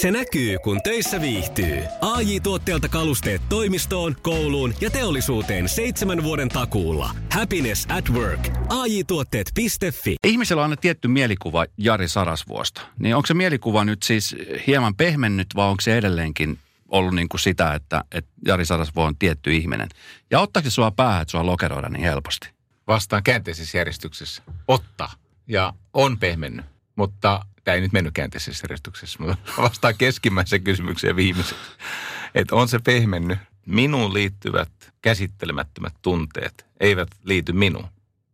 Se näkyy, kun töissä viihtyy. ai tuotteelta kalusteet toimistoon, kouluun ja teollisuuteen seitsemän vuoden takuulla. Happiness at work. ai tuotteetfi Ihmisellä on aina tietty mielikuva Jari Sarasvuosta. Niin onko se mielikuva nyt siis hieman pehmennyt vai onko se edelleenkin ollut niin kuin sitä, että, että Jari Sarasvuo on tietty ihminen? Ja ottaako se sua päähän, että sua lokeroida niin helposti? Vastaan käänteisessä järjestyksessä. Ottaa. Ja on pehmennyt. Mutta tämä ei nyt mennyt käänteisessä järjestyksessä, mutta vastaan keskimmäisen kysymykseen viimeiseksi. Että on se pehmennyt. Minuun liittyvät käsittelemättömät tunteet eivät liity minuun.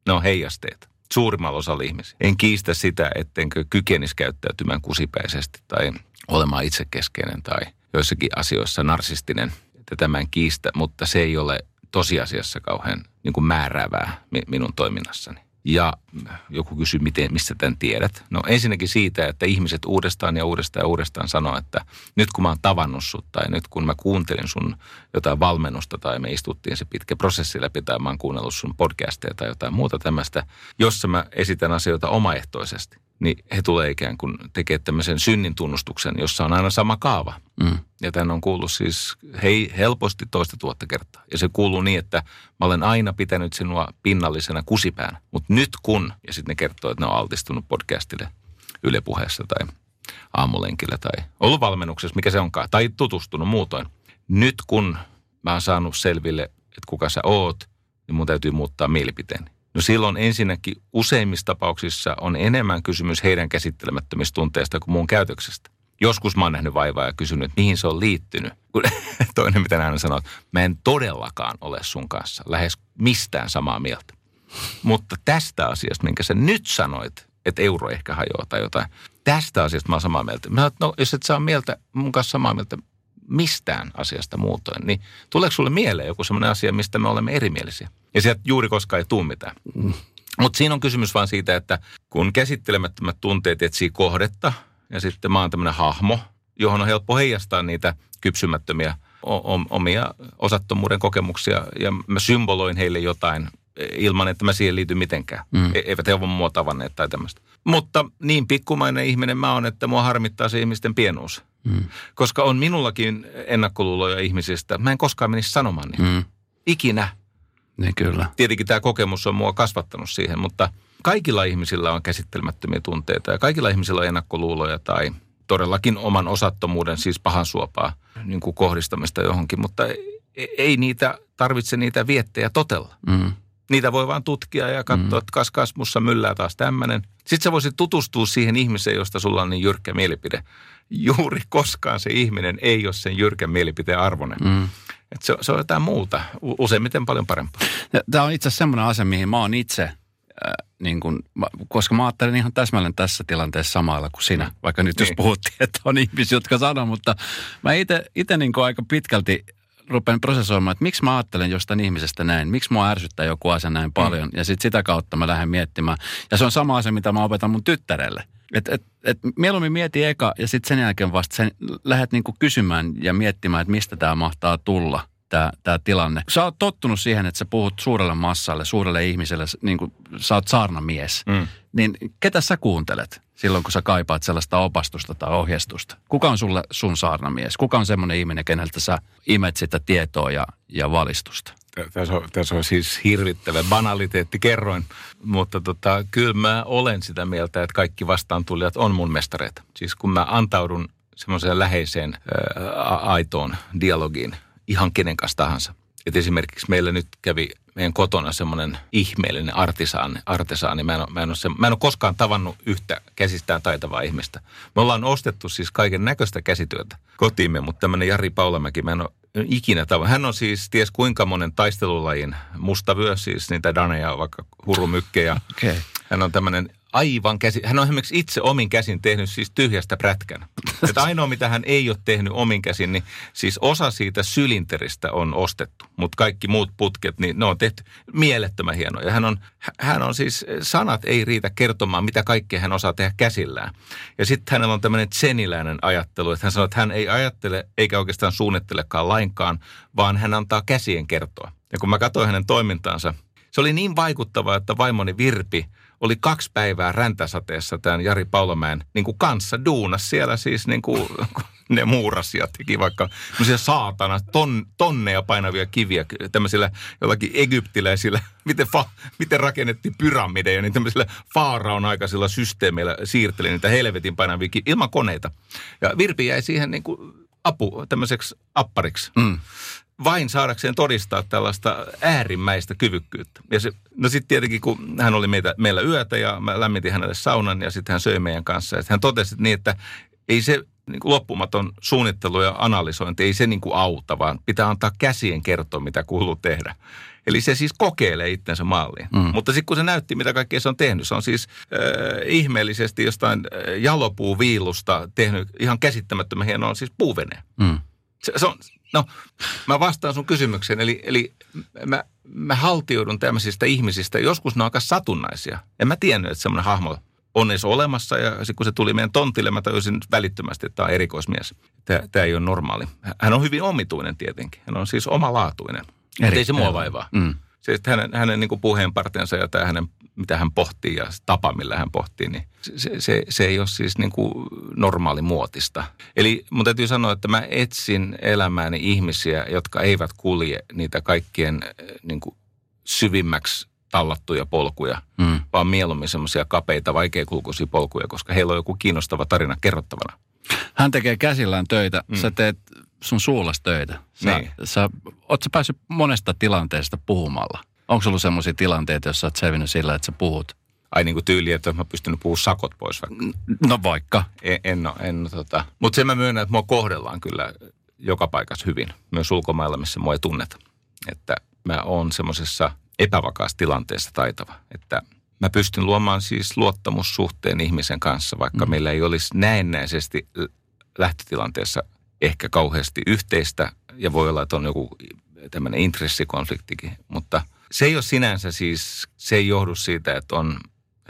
Ne on heijasteet suurimmalla osalla ihmisiä. En kiistä sitä, ettenkö kykenisi käyttäytymään kusipäisesti tai olemaan itsekeskeinen tai joissakin asioissa narsistinen. Että tämän kiistä, mutta se ei ole tosiasiassa kauhean niin kuin määräävää minun toiminnassani. Ja joku kysyy, miten, mistä tämän tiedät? No ensinnäkin siitä, että ihmiset uudestaan ja uudestaan ja uudestaan sanoo, että nyt kun mä oon tavannut sut tai nyt kun mä kuuntelin sun jotain valmennusta tai me istuttiin se pitkä prosessi läpi tai mä oon kuunnellut sun podcasteja tai jotain muuta tämmöistä, jossa mä esitän asioita omaehtoisesti niin he tulee ikään kuin tekemään tämmöisen synnin tunnustuksen, jossa on aina sama kaava. Mm. Ja tämän on kuullut siis hei, helposti toista tuhatta kertaa. Ja se kuuluu niin, että mä olen aina pitänyt sinua pinnallisena kusipäänä. Mutta nyt kun, ja sitten ne kertoo, että ne on altistunut podcastille Yle Puheessa tai aamulenkillä tai ollut valmennuksessa, mikä se onkaan, tai tutustunut muutoin. Nyt kun mä oon saanut selville, että kuka sä oot, niin mun täytyy muuttaa mielipiteeni. No silloin ensinnäkin useimmissa tapauksissa on enemmän kysymys heidän käsittelemättömistä tunteista kuin muun käytöksestä. Joskus mä oon nähnyt vaivaa ja kysynyt, että mihin se on liittynyt. Toinen, mitä hän sanoo, että mä en todellakaan ole sun kanssa lähes mistään samaa mieltä. Mutta tästä asiasta, minkä sä nyt sanoit, että euro ehkä hajoaa tai jotain, tästä asiasta mä oon samaa mieltä. Mä sanoin, no jos et saa mieltä mun kanssa samaa mieltä mistään asiasta muutoin, niin tuleeko sulle mieleen joku sellainen asia, mistä me olemme erimielisiä? Ja sieltä juuri koskaan ei tule mitään. Mm. Mutta siinä on kysymys vaan siitä, että kun käsittelemättömät tunteet etsii kohdetta, ja sitten mä oon tämmöinen hahmo, johon on helppo heijastaa niitä kypsymättömiä omia osattomuuden kokemuksia, ja mä symboloin heille jotain ilman, että mä siihen liity mitenkään. Mm. E- eivät he ole mua tavanneet tai tämmöistä. Mutta niin pikkumainen ihminen mä oon, että mua harmittaa se ihmisten pienuus. Mm. Koska on minullakin ennakkoluuloja ihmisistä. Mä en koskaan menisi sanomaan niitä. Mm. Ikinä. Niin kyllä. Tietenkin tämä kokemus on mua kasvattanut siihen, mutta kaikilla ihmisillä on käsittelemättömiä tunteita ja kaikilla ihmisillä on ennakkoluuloja tai todellakin oman osattomuuden, siis pahan suopaa, niin kuin kohdistamista johonkin, mutta ei niitä, tarvitse niitä viettejä totella. Mm. Niitä voi vaan tutkia ja katsoa, mm. että kas kas, mussa myllää taas tämmöinen. Sitten sä voisit tutustua siihen ihmiseen, josta sulla on niin jyrkkä mielipide. Juuri koskaan se ihminen ei ole sen jyrkän mielipiteen arvoinen. Mm. Et se, se on jotain muuta, useimmiten paljon parempaa. Tämä on itse asiassa semmoinen asia, mihin mä oon itse, äh, niin kun, koska mä ajattelen ihan täsmälleen tässä tilanteessa samalla kuin sinä, vaikka nyt niin. jos puhuttiin, että on ihmisiä, jotka sanoo, mutta mä itse niin aika pitkälti rupean prosessoimaan, että miksi mä ajattelen jostain ihmisestä näin, miksi mua ärsyttää joku asia näin paljon, mm. ja sitten sitä kautta mä lähden miettimään. Ja se on sama asia, mitä mä opetan mun tyttärelle. Et, et, et mieluummin mieti eka ja sitten sen jälkeen vasta sen lähdet niinku kysymään ja miettimään, että mistä tämä mahtaa tulla tämä, tämä tilanne. Sä oot tottunut siihen, että sä puhut suurelle massalle, suurelle ihmiselle, niin kuin sä oot saarnamies. Mm. Niin ketä sä kuuntelet silloin, kun sä kaipaat sellaista opastusta tai ohjeistusta? Kuka on sulle sun saarnamies? Kuka on semmoinen ihminen, keneltä sä imet sitä tietoa ja, ja valistusta? Tässä on, tässä on siis hirvittävä banaliteetti, kerroin. Mutta tota, kyllä mä olen sitä mieltä, että kaikki vastaantulijat on mun mestareita. Siis kun mä antaudun semmoiseen läheiseen ää, aitoon dialogiin ihan kenen kanssa tahansa. Et esimerkiksi meillä nyt kävi meidän kotona semmoinen ihmeellinen artisaani. artisaani. Mä, en ole, mä, en ole se, mä en ole koskaan tavannut yhtä käsistään taitavaa ihmistä. Me ollaan ostettu siis kaiken näköistä käsityötä kotiimme, mutta tämmöinen Jari Paulamäki, mä en ole ikinä tavannut. Hän on siis ties kuinka monen taistelulajin mustavyö, siis niitä daneja, vaikka hurumykkejä. Okay. Hän on tämmöinen aivan käsi. Hän on esimerkiksi itse omin käsin tehnyt siis tyhjästä prätkän. Että ainoa, mitä hän ei ole tehnyt omin käsin, niin siis osa siitä sylinteristä on ostettu. Mutta kaikki muut putket, niin ne on tehty mielettömän hienoja. Hän on, hän on siis, sanat ei riitä kertomaan, mitä kaikkea hän osaa tehdä käsillään. Ja sitten hänellä on tämmöinen tseniläinen ajattelu, että hän sanoo, että hän ei ajattele eikä oikeastaan suunnittelekaan lainkaan, vaan hän antaa käsien kertoa. Ja kun mä katsoin hänen toimintaansa, se oli niin vaikuttavaa, että vaimoni Virpi – oli kaksi päivää räntäsateessa tämän Jari Paulamäen niin kuin kanssa duunas siellä siis niin kuin ne muurasi ja teki vaikka saatana ton, tonneja painavia kiviä tämmöisillä jollakin egyptiläisillä, miten, fa, miten rakennettiin pyramideja, niin tämmöisillä faaraon aikaisilla systeemeillä siirteli niitä helvetin painavia kiviä ilman koneita. Ja Virpi jäi siihen niin kuin apu, tämmöiseksi appariksi. Mm vain saadakseen todistaa tällaista äärimmäistä kyvykkyyttä. Ja se, no sitten tietenkin, kun hän oli meitä, meillä yötä ja mä lämmitin hänelle saunan ja sitten hän söi meidän kanssa. Että hän totesi niin, että ei se niin kuin loppumaton suunnittelu ja analysointi, ei se niin kuin auta, vaan pitää antaa käsien kertoa, mitä kuuluu tehdä. Eli se siis kokeilee itsensä maaliin. Mm. Mutta sitten kun se näytti, mitä kaikkea se on tehnyt, se on siis äh, ihmeellisesti jostain äh, jalopuuviilusta tehnyt ihan käsittämättömän hienoa siis puuveneen. Mm. Se, se on, no, mä vastaan sun kysymykseen. Eli, eli mä, mä haltiudun tämmöisistä ihmisistä. Joskus ne on aika satunnaisia. En mä tiennyt, että semmoinen hahmo on edes olemassa. Ja sitten kun se tuli meidän tontille, mä tajusin välittömästi, että tämä on erikoismies. Tämä, tämä ei ole normaali. Hän on hyvin omituinen tietenkin. Hän on siis omalaatuinen. Eri, ei se mua vaivaa. Mm. Että hänen, hänen niin puheenpartensa ja tämä hänen, mitä hän pohtii ja tapa, millä hän pohtii, niin se, se, se ei ole siis niin kuin normaali muotista. Eli mun täytyy sanoa, että mä etsin elämääni ihmisiä, jotka eivät kulje niitä kaikkien niin kuin syvimmäksi tallattuja polkuja, mm. vaan mieluummin semmoisia kapeita, vaikeakulkuisia polkuja, koska heillä on joku kiinnostava tarina kerrottavana. Hän tekee käsillään töitä. Mm. Sä teet sun suulas töitä. Sä, niin. sä, oot sä päässyt monesta tilanteesta puhumalla? Onko ollut sellaisia tilanteita, joissa oot selvinnyt sillä, että sä puhut? Ai niin kuin tyyli, että mä pystynyt puhumaan sakot pois vaikka. No vaikka. En, en, en tota. Mutta sen mä myönnän, että mua kohdellaan kyllä joka paikassa hyvin. Myös ulkomailla, missä mua ei tunneta. Että mä oon semmoisessa epävakaassa tilanteessa taitava. Että mä pystyn luomaan siis luottamussuhteen ihmisen kanssa, vaikka mm. meillä ei olisi näennäisesti lähtötilanteessa ehkä kauheasti yhteistä ja voi olla, että on joku tämmöinen intressikonfliktikin, mutta se ei ole sinänsä siis, se ei johdu siitä, että on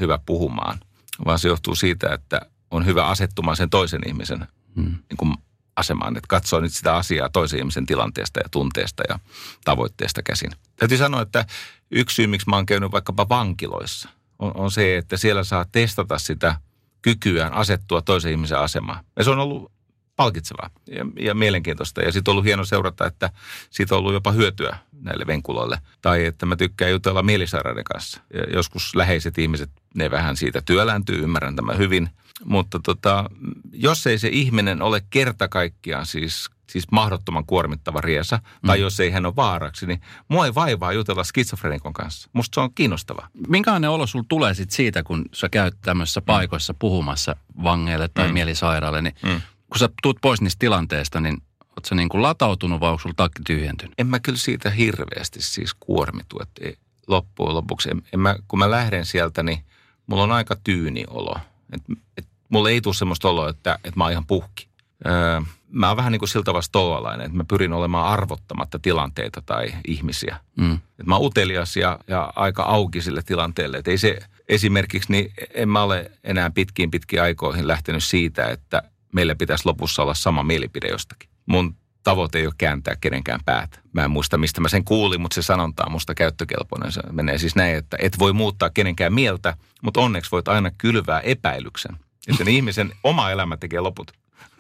hyvä puhumaan, vaan se johtuu siitä, että on hyvä asettumaan sen toisen ihmisen hmm. niin kuin asemaan, että katsoo nyt sitä asiaa toisen ihmisen tilanteesta ja tunteesta ja tavoitteesta käsin. Täytyy sanoa, että yksi syy, miksi mä oon käynyt vaikkapa vankiloissa, on, on se, että siellä saa testata sitä kykyään asettua toisen ihmisen asemaan. Ja se on ollut palkitsevaa ja, ja mielenkiintoista. Ja sitten on ollut hieno seurata, että siitä on ollut jopa hyötyä näille venkuloille. Tai että mä tykkään jutella mielisairaiden kanssa. Ja joskus läheiset ihmiset, ne vähän siitä työlääntyy, ymmärrän tämän hyvin. Mutta tota, jos ei se ihminen ole kerta kaikkiaan siis siis mahdottoman kuormittava riesa, tai mm. jos ei hän ole vaaraksi, niin mua ei vaivaa jutella skitsofrenikon kanssa. Musta se on kiinnostava. Minkälainen olo sulla tulee sit siitä, kun sä käyt tämmöisissä mm. paikoissa puhumassa vangeille tai mm. mielisairaille, niin mm kun sä tuut pois niistä tilanteista, niin oot sä niin kuin latautunut vai onko sulla takki tyhjentynyt? En mä kyllä siitä hirveästi siis kuormitu, että loppujen lopuksi, en, en mä, kun mä lähden sieltä, niin mulla on aika tyyni olo. Et, et, mulla ei tule semmoista oloa, että, että mä oon ihan puhki. Öö, mä oon vähän niin kuin siltä vasta että mä pyrin olemaan arvottamatta tilanteita tai ihmisiä. Mm. Et mä oon utelias ja, ja aika auki sille tilanteelle. Et ei se, esimerkiksi, niin en mä ole enää pitkiin pitkiin aikoihin lähtenyt siitä, että meillä pitäisi lopussa olla sama mielipide jostakin. Mun tavoite ei ole kääntää kenenkään päätä. Mä en muista, mistä mä sen kuulin, mutta se sanonta on musta käyttökelpoinen. Se menee siis näin, että et voi muuttaa kenenkään mieltä, mutta onneksi voit aina kylvää epäilyksen. Että ihmisen oma elämä tekee loput.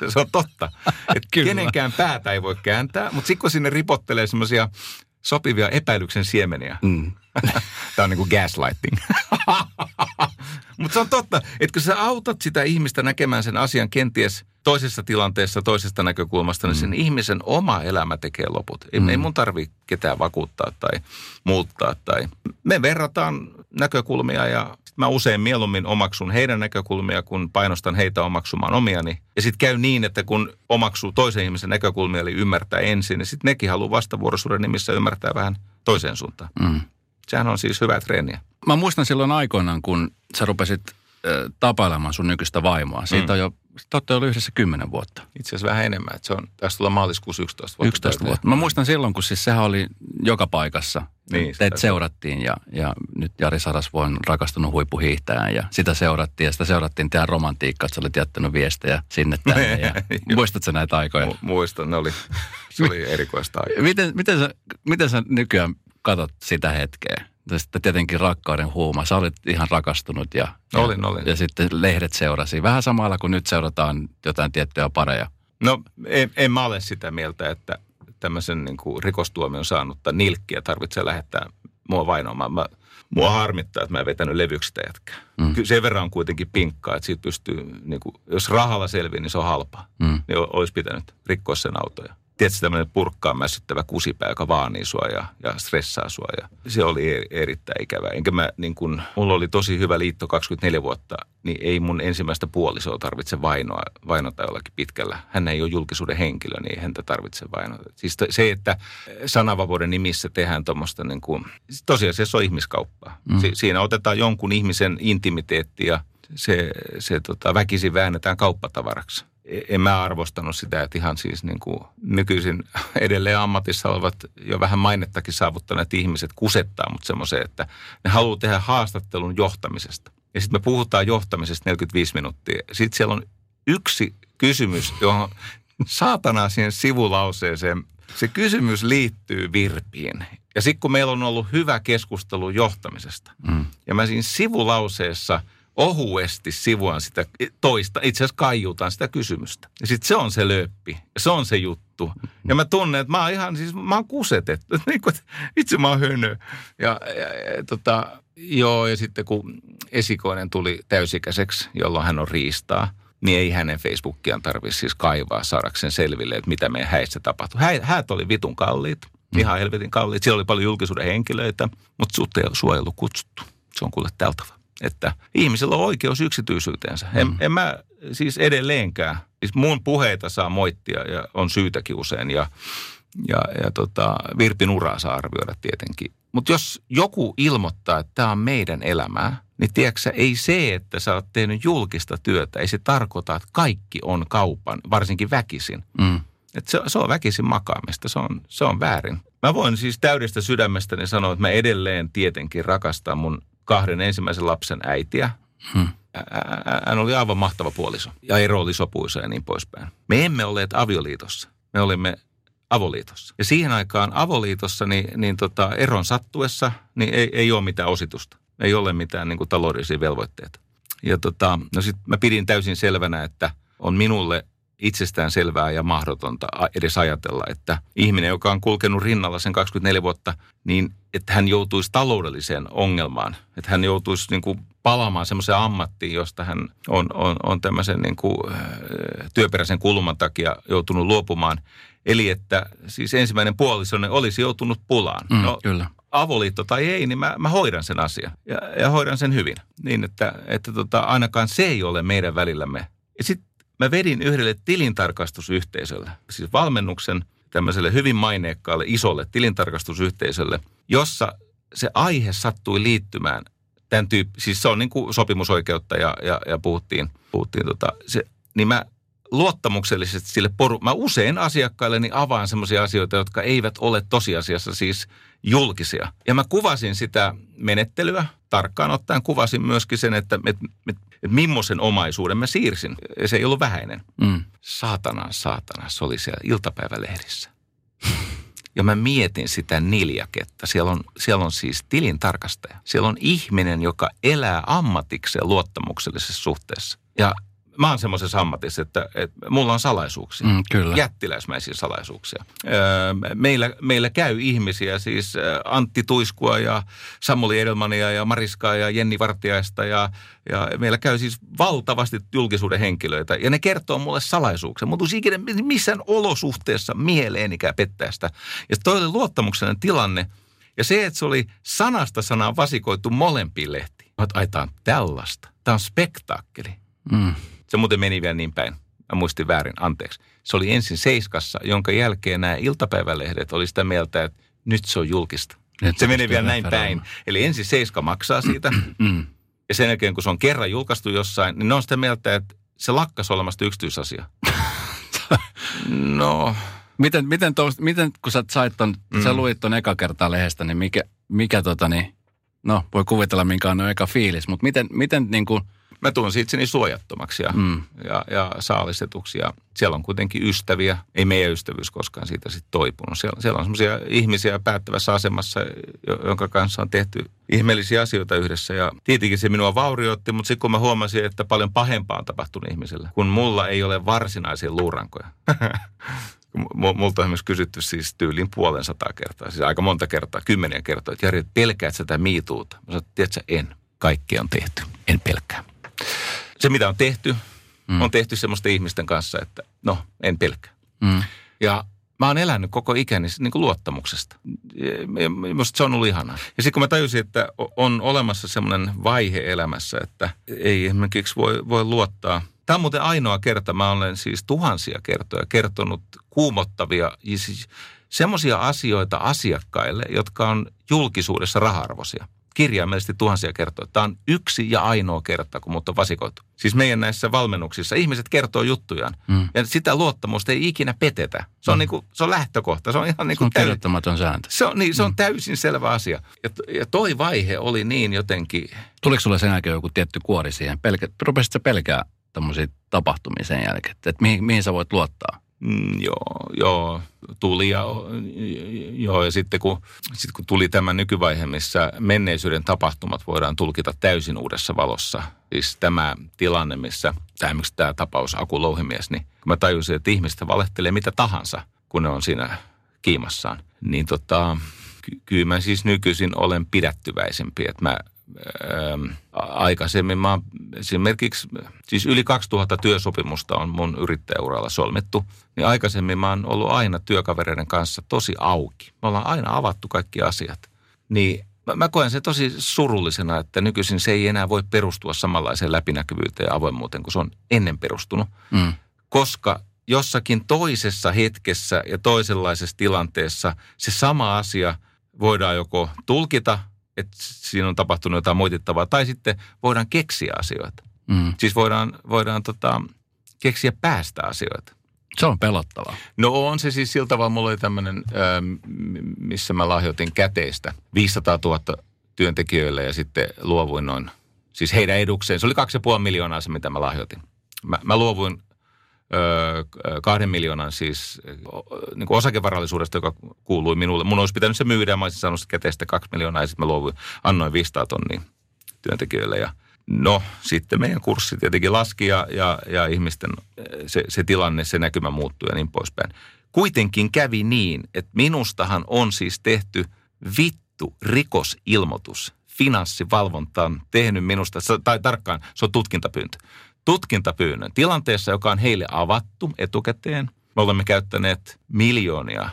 Se on totta. Että kenenkään päätä ei voi kääntää, mutta sitten kun sinne ripottelee semmoisia sopivia epäilyksen siemeniä. Mm. Tämä on niin kuin gaslighting. Mutta se on totta, että kun sä autat sitä ihmistä näkemään sen asian kenties toisessa tilanteessa, toisesta näkökulmasta, niin mm. sen ihmisen oma elämä tekee loput. Ei, mm. ei mun tarvi ketään vakuuttaa tai muuttaa. Tai... Me verrataan näkökulmia ja mä usein mieluummin omaksun heidän näkökulmia, kun painostan heitä omaksumaan omiani. Ja sitten käy niin, että kun omaksuu toisen ihmisen näkökulmia, eli ymmärtää ensin, niin sitten nekin haluaa vastavuoroisuuden nimissä ymmärtää vähän toiseen suuntaan. Mm. Sehän on siis hyvää treeniä. Mä muistan silloin aikoinaan, kun sä rupesit äh, tapailemaan sun nykyistä vaimoa. Siitä mm. on jo, te olette ollut yhdessä kymmenen vuotta. Itse asiassa vähän enemmän. Että se on, tästä tulla maaliskuussa 11 vuotta. 11 vuotta. Mä muistan silloin, kun siis sehän oli joka paikassa. Niin, Teitä seurattiin ja, ja nyt Jari Sarasvo on rakastunut huippuhiihtäjään ja sitä seurattiin ja sitä seurattiin teidän romantiikkaa, että sä olit jättänyt viestejä sinne tänne. Ja, muistatko näitä aikoja? Mu- muistan, ne oli, se oli erikoista aikaa. Miten, miten, sä, miten sä nykyään katsot sitä hetkeä? Sitten tietenkin rakkauden huuma. Sä olit ihan rakastunut ja, olin, olin. ja sitten lehdet seurasi. Vähän samalla kuin nyt seurataan jotain tiettyjä pareja. No en, en mä ole sitä mieltä, että tämmöisen niin kuin rikostuomion saanutta nilkkiä tarvitsee lähettää mua vainoamaan. Mä, mua harmittaa, että mä en vetänyt levyksistä jätkää. Mm. Sen verran on kuitenkin pinkkaa, että siitä pystyy, niin kuin, jos rahalla selviää, niin se on halpaa. Mm. Niin olisi pitänyt rikkoa sen autoja tietysti tämmöinen purkkaan mässyttävä kusipää, joka vaanii sua ja, ja stressaa sua. Ja se oli eri, erittäin ikävää. Enkä mä niin kun, mulla oli tosi hyvä liitto 24 vuotta, niin ei mun ensimmäistä puolisoa tarvitse vainoa, vainota jollakin pitkällä. Hän ei ole julkisuuden henkilö, niin ei häntä tarvitse vainota. Siis se, että sananvapauden nimissä tehdään tuommoista niin kuin, tosiasiassa se on ihmiskauppaa. Mm. Si, siinä otetaan jonkun ihmisen intimiteetti ja se, se tota, väkisin väännetään kauppatavaraksi en mä arvostanut sitä, että ihan siis niin kuin nykyisin edelleen ammatissa olevat jo vähän mainettakin saavuttaneet ihmiset kusettaa mut semmoiseen, että ne haluaa tehdä haastattelun johtamisesta. Ja sitten me puhutaan johtamisesta 45 minuuttia. Sitten siellä on yksi kysymys, johon saatana siihen sivulauseeseen, se kysymys liittyy virpiin. Ja sitten kun meillä on ollut hyvä keskustelu johtamisesta, mm. ja mä siinä sivulauseessa – ohuesti sivuan sitä toista, itse asiassa kaiutaan sitä kysymystä. Ja sitten se on se löppi, se on se juttu. Ja mä tunnen, että mä oon ihan siis, mä oon kusetettu, niin kuin, itse mä oon hönö. Ja, ja, ja tota, joo, ja sitten kun esikoinen tuli täysikäiseksi, jolloin hän on riistaa, niin ei hänen Facebookiaan tarvitse siis kaivaa saadakseen selville, että mitä meidän häissä tapahtui. Hä, häät oli vitun kalliit, mm. ihan helvetin kalliit. Siellä oli paljon julkisuuden henkilöitä, mutta sut ei suojelu kutsuttu. Se on kuule tältävä että ihmisellä on oikeus yksityisyyteensä. En, mm. en mä siis edelleenkään, siis mun puheita saa moittia ja on syytäkin usein ja, ja, ja tota, Virpin uraa saa arvioida tietenkin. Mutta jos joku ilmoittaa, että tämä on meidän elämää, niin tiedätkö ei se, että sä oot tehnyt julkista työtä, ei se tarkoita, että kaikki on kaupan, varsinkin väkisin. Mm. Et se, se on väkisin makaamista, se on, se on väärin. Mä voin siis täydestä sydämestäni sanoa, että mä edelleen tietenkin rakastan mun kahden ensimmäisen lapsen äitiä. Hmm. Hän oli aivan mahtava puoliso ja ero oli sopuisa ja niin poispäin. Me emme olleet avioliitossa, me olimme avoliitossa. Ja siihen aikaan avoliitossa niin, niin tota, eron sattuessa niin ei, ei ole mitään ositusta. Ei ole mitään niin kuin, taloudellisia velvoitteita. Ja tota, no sit mä pidin täysin selvänä, että on minulle itsestään selvää ja mahdotonta edes ajatella, että ihminen, joka on kulkenut rinnalla sen 24 vuotta, niin että hän joutuisi taloudelliseen ongelmaan. Että hän joutuisi niin kuin palaamaan semmoiseen ammattiin, josta hän on, on, on tämmöisen niin kuin, työperäisen kulman takia joutunut luopumaan. Eli että siis ensimmäinen puolisonne olisi joutunut pulaan. Mm, no, kyllä. Avoliitto tai ei, niin mä, mä hoidan sen asian ja, ja hoidan sen hyvin. Niin, että, että tota, ainakaan se ei ole meidän välillämme. Ja sitten mä vedin yhdelle tilintarkastusyhteisölle, siis valmennuksen tämmöiselle hyvin maineikkaalle isolle tilintarkastusyhteisölle, jossa se aihe sattui liittymään tämän tyyppi, siis se on niin kuin sopimusoikeutta ja, ja, ja puhuttiin, puhuttiin tota, se, niin mä luottamuksellisesti sille poru... Mä usein asiakkailleni avaan sellaisia asioita, jotka eivät ole tosiasiassa siis julkisia. Ja mä kuvasin sitä menettelyä tarkkaan ottaen. Kuvasin myöskin sen, että, että, että, että millaisen omaisuuden mä siirsin. Ja se ei ollut vähäinen. Mm. Saatana, saatana, se oli siellä iltapäivälehdissä. Ja mä mietin sitä niljaketta. Siellä on, siellä on siis tilintarkastaja. Siellä on ihminen, joka elää ammatikseen luottamuksellisessa suhteessa. Ja mä oon semmoisessa ammatissa, että, että mulla on salaisuuksia. Mm, kyllä. Jättiläismäisiä salaisuuksia. Öö, meillä, meillä käy ihmisiä, siis Antti Tuiskua ja Samuli Edelmania ja Mariskaa ja Jenni Vartiaista ja, ja meillä käy siis valtavasti julkisuuden henkilöitä ja ne kertoo mulle salaisuuksia. Mutta ikinä missään olosuhteessa mieleenikään pettää sitä. Ja toi oli luottamuksellinen tilanne. Ja se, että se oli sanasta sanaan vasikoitu molempiin lehtiin. Ai, tämä on tällaista. Tämä on spektaakkeli. Mm. Se muuten meni vielä niin päin. Mä muistin väärin, anteeksi. Se oli ensin Seiskassa, jonka jälkeen nämä iltapäivälehdet oli sitä mieltä, että nyt se on julkista. Nyt se meni vielä näin päin. Eli ensin Seiska maksaa siitä. Mm. ja sen jälkeen, kun se on kerran julkaistu jossain, niin ne on sitä mieltä, että se lakkas olemasta yksityisasia. no... Miten, miten, tos, miten kun sä sait ton, mm. sä luit ton eka kertaa lehdestä, niin mikä, mikä tota niin, no voi kuvitella minkä on eka fiilis, mutta miten, miten niin kuin, mä tunsin itseni suojattomaksi ja, mm. ja, ja saalistetuksi. Ja siellä on kuitenkin ystäviä. Ei meidän ystävyys koskaan siitä sitten toipunut. Siellä, siellä on semmoisia ihmisiä päättävässä asemassa, jonka kanssa on tehty ihmeellisiä asioita yhdessä. Ja tietenkin se minua vaurioitti, mutta sitten kun mä huomasin, että paljon pahempaa on tapahtunut ihmisillä, kun mulla ei ole varsinaisia luurankoja. Multa on myös kysytty siis tyylin puolen sata kertaa, siis aika monta kertaa, kymmeniä kertaa, että Jari, pelkäät sitä miituuta? Mä sanoin, tiedätkö, en. Kaikki on tehty. En pelkää. Se, mitä on tehty, mm. on tehty semmoisten ihmisten kanssa, että no, en pelkää. Mm. Ja mä oon elänyt koko ikäni niin kuin luottamuksesta. Minusta se on ollut ihanaa. Ja sitten kun mä tajusin, että on olemassa semmoinen vaihe elämässä, että ei esimerkiksi voi, voi luottaa – Tämä on muuten ainoa kerta, mä olen siis tuhansia kertoja kertonut kuumottavia, siis semmoisia asioita asiakkaille, jotka on julkisuudessa raha-arvoisia. Kirjaimellisesti tuhansia kertoja. Tämä on yksi ja ainoa kerta, kun mut on vasikoitu. Siis meidän näissä valmennuksissa ihmiset kertoo juttujaan. Mm. Ja sitä luottamusta ei ikinä petetä. Se on, mm. niinku, se on lähtökohta. Se on ihan niinku se on kirjoittamaton sääntö. Se on, niin, se on mm. täysin selvä asia. Ja, ja toi vaihe oli niin jotenkin... Tuliko sulle sen jälkeen joku tietty kuori siihen? Pelkä, rupesit pelkää tämmöisiä tapahtumia sen jälkeen? Että, että mihin, mihin sä voit luottaa? Mm, joo, joo, tuli ja, joo, ja sitten kun, sit kun tuli tämä nykyvaihe, missä menneisyyden tapahtumat voidaan tulkita täysin uudessa valossa, siis tämä tilanne, missä tämä, tämä tapaus Aku Louhimies, niin kun mä tajusin, että ihmistä valehtelee mitä tahansa, kun ne on siinä kiimassaan, niin tota, ky- kyllä mä siis nykyisin olen pidättyväisempi, että mä Aikaisemmin mä esimerkiksi, siis yli 2000 työsopimusta on mun yrittäjäuralla solmittu, niin aikaisemmin mä oon ollut aina työkavereiden kanssa tosi auki. Me ollaan aina avattu kaikki asiat. Niin mä, mä koen se tosi surullisena, että nykyisin se ei enää voi perustua samanlaiseen läpinäkyvyyteen ja avoimuuteen kuin se on ennen perustunut. Mm. Koska jossakin toisessa hetkessä ja toisenlaisessa tilanteessa se sama asia voidaan joko tulkita – että siinä on tapahtunut jotain moitittavaa. Tai sitten voidaan keksiä asioita. Mm. Siis voidaan, voidaan tota, keksiä päästä asioita. Se on pelottavaa. No on se siis sillä tavalla, mulla oli tämmöinen, missä mä lahjoitin käteistä 500 000 työntekijöille ja sitten luovuin noin, siis heidän edukseen. Se oli 2,5 miljoonaa se, mitä mä lahjoitin. Mä, mä luovuin kahden miljoonan siis niin kuin osakevarallisuudesta, joka kuului minulle. Mun olisi pitänyt se myydä ja mä olisin saanut käteistä kaksi miljoonaa ja sitten mä luovuin, annoin 500 tonnia työntekijöille ja No, sitten meidän kurssi tietenkin laski ja, ja, ja ihmisten se, se tilanne, se näkymä muuttui ja niin poispäin. Kuitenkin kävi niin, että minustahan on siis tehty vittu rikosilmoitus finanssivalvontaan tehnyt minusta, tai tarkkaan, se on tutkintapyyntö tutkintapyynnön tilanteessa, joka on heille avattu etukäteen. Me olemme käyttäneet miljoonia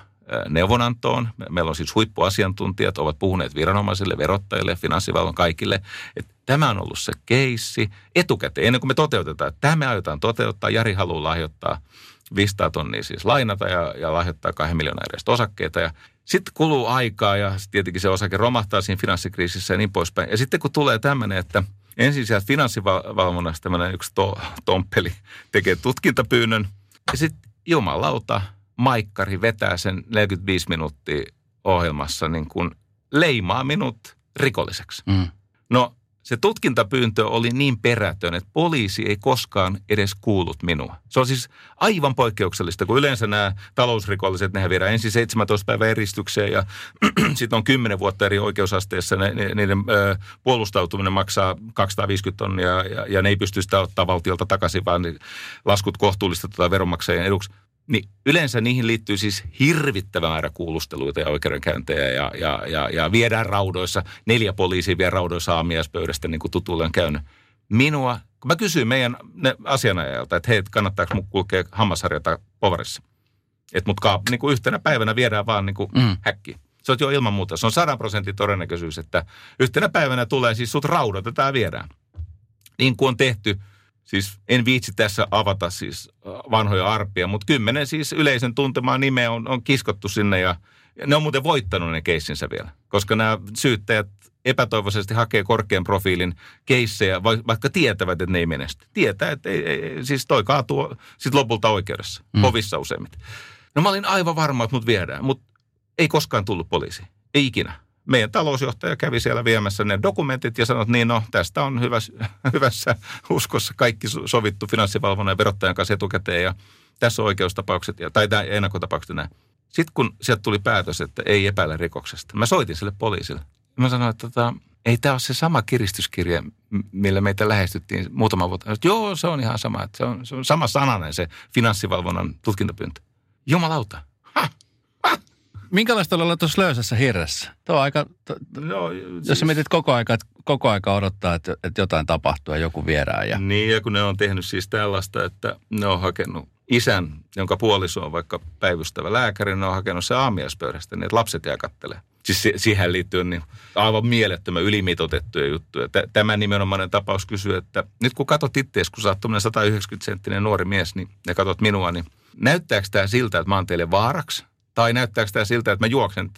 neuvonantoon. Meillä on siis huippuasiantuntijat, ovat puhuneet viranomaisille, verottajille, finanssivalvon kaikille. Että tämä on ollut se keissi etukäteen, ennen kuin me toteutetaan. Tämä me aiotaan toteuttaa. Jari haluaa lahjoittaa 500 tonnia siis lainata ja, ja lahjoittaa 2 miljoonaa edestä osakkeita. Ja sitten kuluu aikaa ja tietenkin se osake romahtaa siinä finanssikriisissä ja niin poispäin. Ja sitten kun tulee tämmöinen, että – ensin sieltä finanssivalvonnasta tämmöinen yksi to, tomppeli tekee tutkintapyynnön. Ja sitten jumalauta, Maikkari vetää sen 45 minuuttia ohjelmassa niin kuin leimaa minut rikolliseksi. Mm. No se tutkintapyyntö oli niin perätön, että poliisi ei koskaan edes kuullut minua. Se on siis aivan poikkeuksellista, kun yleensä nämä talousrikolliset, nehän viedään ensin 17 päivän eristykseen ja sitten on 10 vuotta eri oikeusasteessa. Ne, ne, niiden ö, puolustautuminen maksaa 250 tonnia ja, ja ne ei pysty sitä ottaa valtiolta takaisin, vaan laskut kohtuullistetaan veronmaksajien eduksi niin yleensä niihin liittyy siis hirvittävä määrä kuulusteluita ja oikeudenkäyntejä ja, ja, ja, ja viedään raudoissa, neljä poliisia vie raudoissa aamiaispöydästä niin kuin tutulle on käynyt. Minua, kun mä kysyin meidän asianajalta, että hei, kannattaako mun kulkea hammasharjata povarissa. Että mut kaap, niin kuin yhtenä päivänä viedään vaan niin kuin mm. häkki. Se on jo ilman muuta. Se on sadan prosentin todennäköisyys, että yhtenä päivänä tulee siis sut raudoitetaan ja viedään. Niin kuin on tehty – Siis en viitsi tässä avata siis äh, vanhoja arpia, mutta kymmenen siis yleisen tuntemaa nimeä on, on kiskottu sinne ja, ja ne on muuten voittanut ne keissinsä vielä. Koska nämä syyttäjät epätoivoisesti hakee korkean profiilin keissejä, vaikka tietävät, että ne ei menesty. Tietää, että ei, ei, siis toi kaatuu sit lopulta oikeudessa, mm. kovissa useimmiten. No mä olin aivan varma, että mut viedään, mutta ei koskaan tullut poliisi. Ei ikinä. Meidän talousjohtaja kävi siellä viemässä ne dokumentit ja sanoi, että niin no, tästä on hyvä, hyvässä uskossa kaikki sovittu finanssivalvonnan ja verottajan kanssa etukäteen ja tässä on oikeustapaukset ja, tai tämä ennakkotapaukset näin. Sitten kun sieltä tuli päätös, että ei epäile rikoksesta, mä soitin sille poliisille. Mä sanoin, että tota, ei tämä ole se sama kiristyskirja, millä meitä lähestyttiin muutama vuotta. Joo, se on ihan sama. Että se, on, se on sama sananen se finanssivalvonnan tutkintapyyntö. Jumalauta. Ha. Minkälaista olla tuossa löysässä hirressä? Tuo on aika, to, no, siis... jos sä mietit koko aika, että koko aika odottaa, että, että jotain tapahtuu ja joku vierää. Ja... Niin, ja kun ne on tehnyt siis tällaista, että ne on hakenut isän, jonka puoliso on vaikka päivystävä lääkäri, ne on hakenut se aamiaispöydästä, niin että lapset jää kattelemaan. Siis siihen liittyy niin aivan mielettömän ylimitotettuja juttuja. Tämä nimenomainen tapaus kysyy, että nyt kun katsot itseäsi, kun sä oot 190-senttinen nuori mies, niin ja katsot minua, niin näyttääkö tämä siltä, että mä oon teille vaaraksi? Tai näyttääkö tämä siltä, että mä juoksen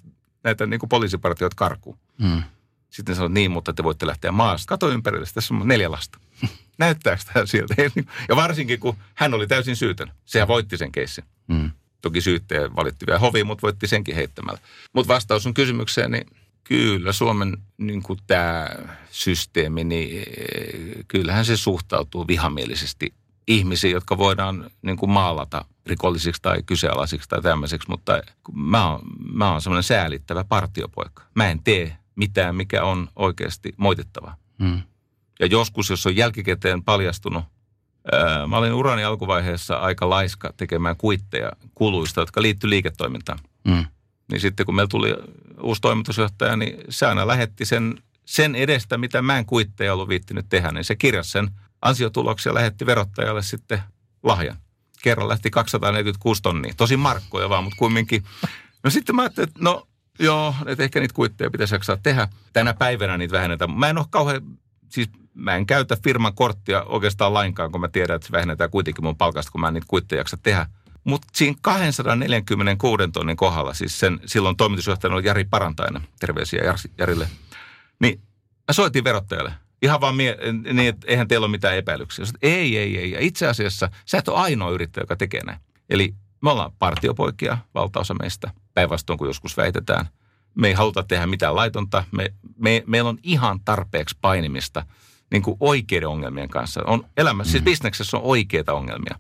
näitä niin poliisipartioita karkuun? Hmm. Sitten sanot niin, mutta te voitte lähteä maasta. Kato ympärille, tässä on neljä lasta. Näyttääkö tämä siltä? Ja varsinkin, kun hän oli täysin syytön. Sehän voitti sen keissin. Hmm. Toki syyttäjä valitti vielä hoviin, mutta voitti senkin heittämällä. Mutta vastaus on kysymykseen, niin kyllä Suomen niin tämä systeemi, niin eh, kyllähän se suhtautuu vihamielisesti ihmisiin, jotka voidaan niin kuin maalata rikollisiksi tai kyseenalaisiksi tai tämmöiseksi, mutta mä oon, mä oon semmoinen säälittävä partiopoika. Mä en tee mitään, mikä on oikeasti moitittavaa. Hmm. Ja joskus, jos on jälkikäteen paljastunut, ää, mä olin urani alkuvaiheessa aika laiska tekemään kuitteja kuluista, jotka liittyy liiketoimintaan. Hmm. Niin sitten kun meillä tuli uusi toimitusjohtaja, niin se aina lähetti sen, sen edestä, mitä mä en kuitteja ollut viittinyt tehdä, niin se kirjasi sen ansiotuloksia lähetti verottajalle sitten lahjan. Kerran lähti 246 tonnia. Tosi markkoja vaan, mutta kumminkin. No sitten mä ajattelin, että no joo, että ehkä niitä kuitteja pitäisi jaksaa tehdä. Tänä päivänä niitä vähennetään. Mä en ole kauhean, siis mä en käytä firman korttia oikeastaan lainkaan, kun mä tiedän, että se vähennetään kuitenkin mun palkasta, kun mä en niitä kuitteja jaksa tehdä. Mutta siinä 246 tonnin kohdalla, siis sen silloin toimitusjohtajana oli Jari Parantainen, terveisiä Jarille, niin mä soitin verottajalle. Ihan vaan mie- niin, että eihän teillä ole mitään epäilyksiä. Sanoin, ei, ei, ei. Ja itse asiassa sä et ole ainoa yrittäjä, joka tekee näin. Eli me ollaan partiopoikia, valtaosa meistä, päinvastoin kuin joskus väitetään. Me ei haluta tehdä mitään laitonta. Me, me, meillä on ihan tarpeeksi painimista niin kuin oikeiden ongelmien kanssa. On elämässä, siis mm. siis bisneksessä on oikeita ongelmia.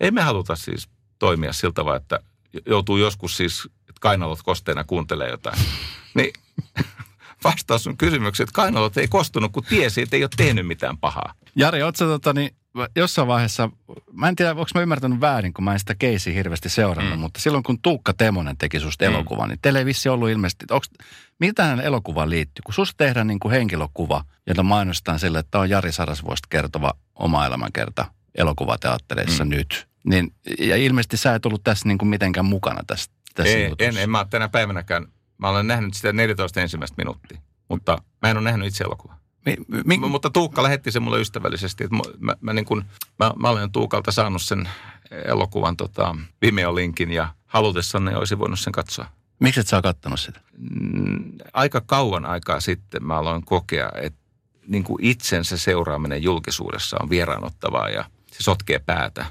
Ei me haluta siis toimia siltä tavalla, että joutuu joskus siis, että kainalot kosteena kuuntelee jotain. Niin vastaus sun kysymykseen, että kainalot ei kostunut, kun tiesi, että ei ole tehnyt mitään pahaa. Jari, ootko tota, niin, jossain vaiheessa, mä en tiedä, onko mä ymmärtänyt väärin, kun mä en sitä keisiä hirveästi seurannut, mm. mutta silloin kun Tuukka Temonen teki susta mm. elokuvan, niin ei vissi ollut ilmeisesti, onko, mitä tähän elokuvaan liittyy? Kun susta tehdään niin kuin henkilökuva, jota mainostaan sille, että on Jari Sarasvuosta kertova oma elämänkerta elokuvateattereissa mm. nyt. Niin, ja ilmeisesti sä et ollut tässä niin kuin mitenkään mukana tässä, tässä ei, en, en mä tänä päivänäkään. Mä olen nähnyt sitä 14 ensimmäistä minuuttia, mutta mä en ole nähnyt itse elokuvaa. Mi, mi, M- mutta Tuukka lähetti sen mulle ystävällisesti. Että mä, mä, mä, niin kun, mä, mä olen Tuukalta saanut sen elokuvan tota, Vimeo-linkin ja halutessani olisi voinut sen katsoa. Miksi et sä kattonut sitä? Mm, aika kauan aikaa sitten mä aloin kokea, että niin kuin itsensä seuraaminen julkisuudessa on vieraanottavaa ja se sotkee päätä.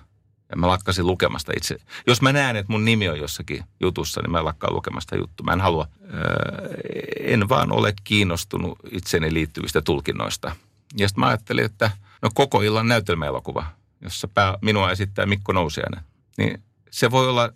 Mä lakkasin lukemasta itse. Jos mä näen, että mun nimi on jossakin jutussa, niin mä lakkaan lukemasta juttu. Mä en halua, öö, en vaan ole kiinnostunut itseni liittyvistä tulkinnoista. Ja sitten mä ajattelin, että no koko illan näytelmäelokuva, jossa pää, minua esittää Mikko Nousiainen, niin se voi olla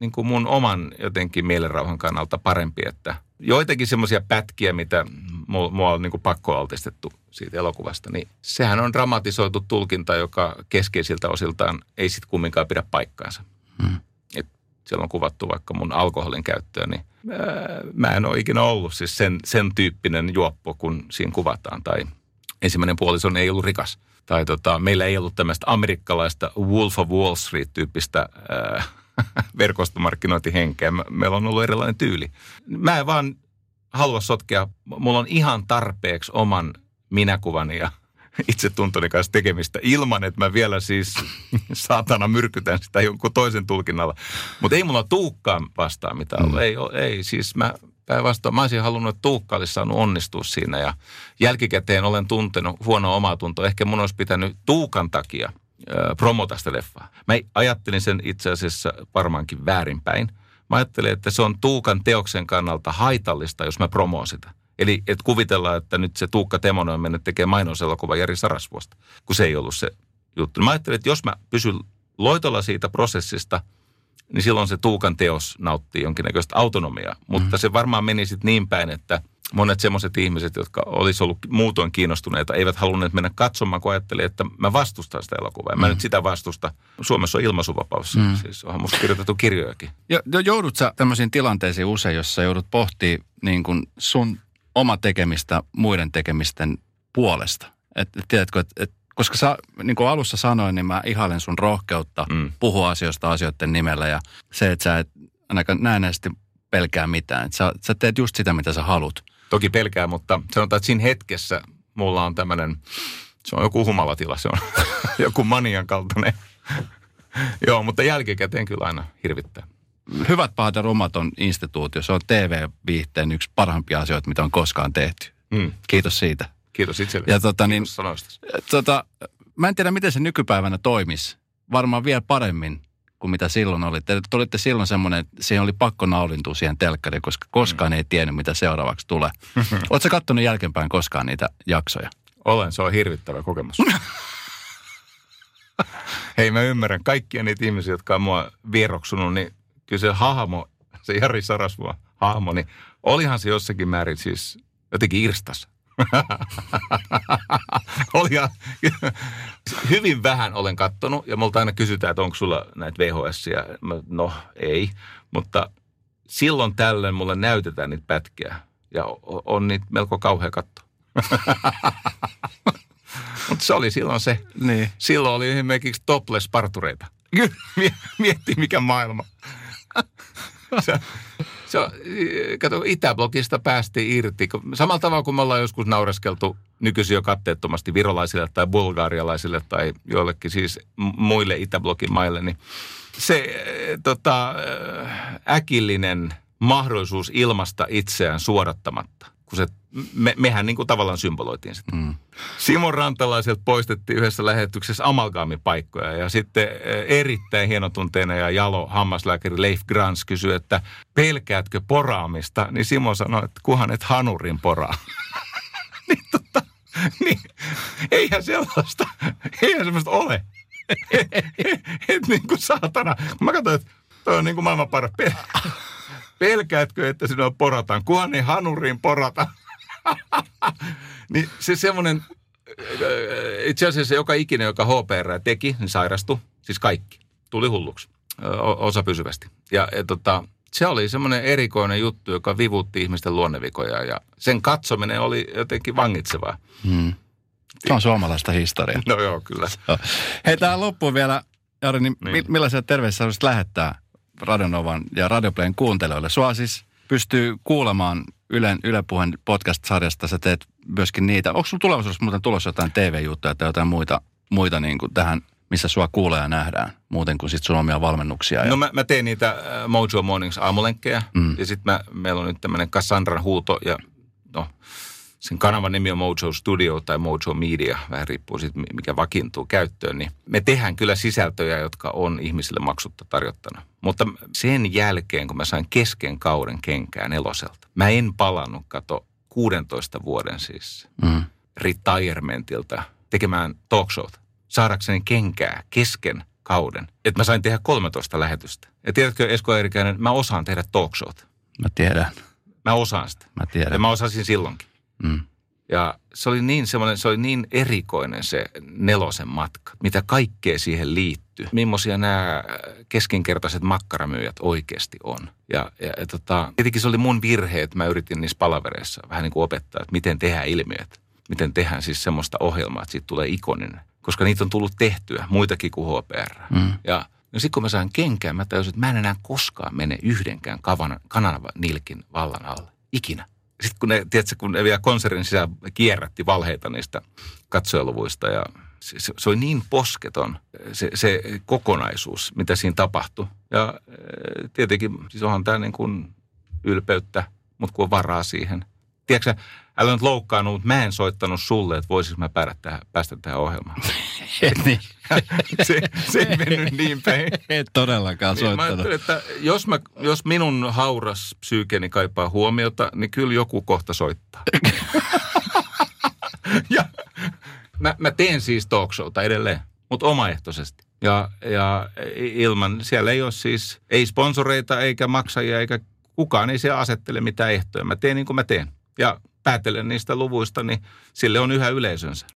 niin kuin mun oman jotenkin mielenrauhan kannalta parempi, että joitakin semmoisia pätkiä, mitä mua on niin kuin pakkoaltistettu siitä elokuvasta, niin sehän on dramatisoitu tulkinta, joka keskeisiltä osiltaan ei sitten kumminkaan pidä paikkaansa. Hmm. Et siellä on kuvattu vaikka mun alkoholin käyttöä, niin ää, mä en ole ikinä ollut siis sen, sen tyyppinen juoppo, kun siinä kuvataan. Tai ensimmäinen puolison ei ollut rikas. Tai tota, meillä ei ollut tämmöistä amerikkalaista Wolf of Wall Street-tyyppistä ää, verkostomarkkinointihenkeä. Meillä on ollut erilainen tyyli. Mä en vaan halua sotkea. Mulla on ihan tarpeeksi oman minäkuvani ja itsetuntoni kanssa tekemistä ilman, että mä vielä siis saatana myrkytän sitä jonkun toisen tulkinnalla. Mutta ei mulla Tuukkaan vastaan mitään ollut. Mm. Ei, ei, siis mä päinvastoin mä olisin halunnut, että Tuukka olisi saanut onnistua siinä ja jälkikäteen olen tuntenut huonoa omaa tuntoa. Ehkä mun olisi pitänyt Tuukan takia – promota sitä leffaa. Mä ajattelin sen itse asiassa varmaankin väärinpäin, Mä ajattelen, että se on Tuukan teoksen kannalta haitallista, jos mä promoon sitä. Eli et kuvitellaan, että nyt se Tuukka Temonen on mennyt tekemään mainoselokuva Jari Sarasvuosta, kun se ei ollut se juttu. Mä ajattelen, että jos mä pysyn loitolla siitä prosessista, niin silloin se Tuukan teos nauttii jonkinnäköistä autonomiaa. Mutta mm. se varmaan meni sitten niin päin, että monet semmoiset ihmiset, jotka olisi ollut muutoin kiinnostuneita, eivät halunneet mennä katsomaan, kun ajattelin, että mä vastustan sitä elokuvaa. Mä mm. nyt sitä vastusta. Suomessa on ilmaisuvapaus, mm. siis onhan musta kirjoitettu kirjojakin. Jo, joudut sä tämmöisiin tilanteisiin usein, jossa joudut pohtimaan niin kuin sun oma tekemistä muiden tekemisten puolesta. Et, tiedätkö, et, et, koska sä, niin kuin alussa sanoin, niin mä ihailen sun rohkeutta mm. puhua asioista asioiden nimellä ja se, että sä et ainakaan näennäisesti pelkää mitään. Et sä, sä teet just sitä, mitä sä haluat. Toki pelkää, mutta sanotaan, että siinä hetkessä mulla on tämmöinen, se on joku humalatila, se on joku manian kaltainen. Joo, mutta jälkikäteen kyllä aina hirvittää. Hyvät pahat ja rumat on instituutio. Se on TV-viihteen yksi parhaimpia asioita, mitä on koskaan tehty. Mm. Kiitos siitä. Kiitos itsellesi. Ja tota, niin, tota, mä en tiedä, miten se nykypäivänä toimisi. Varmaan vielä paremmin kuin mitä silloin oli. Te olitte silloin semmoinen, että siihen oli pakko naulintua siihen telkkariin, koska koskaan mm. ei tiennyt, mitä seuraavaksi tulee. Oletko katsonut jälkeenpäin koskaan niitä jaksoja? Olen, se on hirvittävä kokemus. Hei, mä ymmärrän kaikkia niitä ihmisiä, jotka on mua vieroksunut, niin kyllä se hahmo, se Jari Sarasvuo hahmo, niin olihan se jossakin määrin siis jotenkin irstas. Oli hyvin vähän olen kattonut ja multa aina kysytään, että onko sulla näitä vhs No ei, mutta silloin tällöin mulle näytetään niitä pätkiä ja on niitä melko kauhea katto. mutta se oli silloin se. Niin. Silloin oli esimerkiksi topless-partureita. Mietti mikä maailma. Se, se, kato, Itäblogista päästiin irti. Samalla tavalla kuin me ollaan joskus naureskeltu nykyisin jo katteettomasti virolaisille tai bulgarialaisille tai joillekin siis muille Itäblogin maille, niin se tota, äkillinen mahdollisuus ilmasta itseään suodattamatta kun se, me, mehän niin kuin tavallaan symboloitiin sitä. Mm. Simon Rantalaiselta poistettiin yhdessä lähetyksessä amalgaamipaikkoja ja sitten eh, erittäin hienotunteena ja jalo hammaslääkäri Leif Grans kysyi, että pelkäätkö poraamista? Niin Simon sanoi, että kuhan et hanurin poraa. niin, tota, niin, eihän sellaista, eihän sellaista ole. et, et, et, niin kuin saatana. Mä katsoin, että toi on niin kuin maailman paras pelkäätkö, että sinua porataan? Kuhan ei hanuriin porata. niin se semmoinen, itse asiassa joka ikinen, joka HPR teki, niin sairastui. Siis kaikki. Tuli hulluksi. Osa pysyvästi. Ja, ja tota, se oli semmoinen erikoinen juttu, joka vivutti ihmisten luonnevikoja ja sen katsominen oli jotenkin vangitsevaa. Hmm. Se on suomalaista historiaa. No joo, kyllä. Hei, tähän loppuun vielä, Jari, niin, niin. millaisia terveisiä haluaisit lähettää Radionovan ja Radioplayn kuuntelijoille. Sua siis pystyy kuulemaan Ylen, Yle Puheen podcast-sarjasta. Sä teet myöskin niitä. Onko sulla tulevaisuudessa muuten tulossa jotain TV-juttuja tai jotain muita, muita niin kuin tähän, missä sua kuulee ja nähdään, muuten kuin sitten sun omia valmennuksia? Ja... No mä, mä teen niitä äh, Mojo Mornings aamulenkkejä. Mm. Ja sitten meillä on nyt tämmöinen Cassandran huuto ja no, sen kanavan nimi on Mojo Studio tai Mojo Media, vähän riippuu siitä, mikä vakiintuu käyttöön, niin me tehdään kyllä sisältöjä, jotka on ihmisille maksutta tarjottuna. Mutta sen jälkeen, kun mä sain kesken kauden kenkään eloselta, mä en palannut, kato, 16 vuoden siis mm. retirementilta tekemään talkshowta, saadakseni kenkää kesken kauden. Että mä sain tehdä 13 lähetystä. Ja tiedätkö Esko Eerikäinen, mä osaan tehdä talkshowta. Mä tiedän. Mä osaan sitä. Mä tiedän. Ja mä osasin silloinkin. Mm. Ja se oli niin semmoinen, se oli niin erikoinen se nelosen matka, mitä kaikkea siihen liittyy. Millaisia nämä keskinkertaiset makkaramyyjät oikeasti on. Ja, ja, ja tota, tietenkin se oli mun virhe, että mä yritin niissä palavereissa vähän niin kuin opettaa, että miten tehdään ilmiöt. Miten tehdään siis semmoista ohjelmaa, että siitä tulee ikoninen. Koska niitä on tullut tehtyä, muitakin kuin HPR. Mm. Ja No sitten kun mä sain kenkään, mä tajusin, että mä en enää koskaan mene yhdenkään kanavan nilkin vallan alle. Ikinä sitten kun ne, tiedätkö, kun ne vielä konsertin sisään kierrätti valheita niistä katsojaluvuista ja se, se, se oli niin posketon se, se kokonaisuus, mitä siinä tapahtui. Ja e, tietenkin, siis onhan tämä niin kuin ylpeyttä, mutta kun on varaa siihen. Tiedätkö, älä nyt loukkaannut, mutta mä en soittanut sulle, että voisinko mä päästä tähän, päästä tähän ohjelmaan. Et, niin. se, se ei mennyt niin päin. Et todellakaan Niin, mä soittanut. ajattelin, että jos, mä, jos minun hauras psyykeni kaipaa huomiota, niin kyllä joku kohta soittaa. ja mä, mä teen siis talk showta edelleen, mutta omaehtoisesti. Ja, ja ilman, siellä ei ole siis, ei sponsoreita eikä maksajia eikä kukaan ei siellä asettele mitään ehtoja. Mä teen niin kuin mä teen. Ja päätellen niistä luvuista, niin sille on yhä yleisönsä.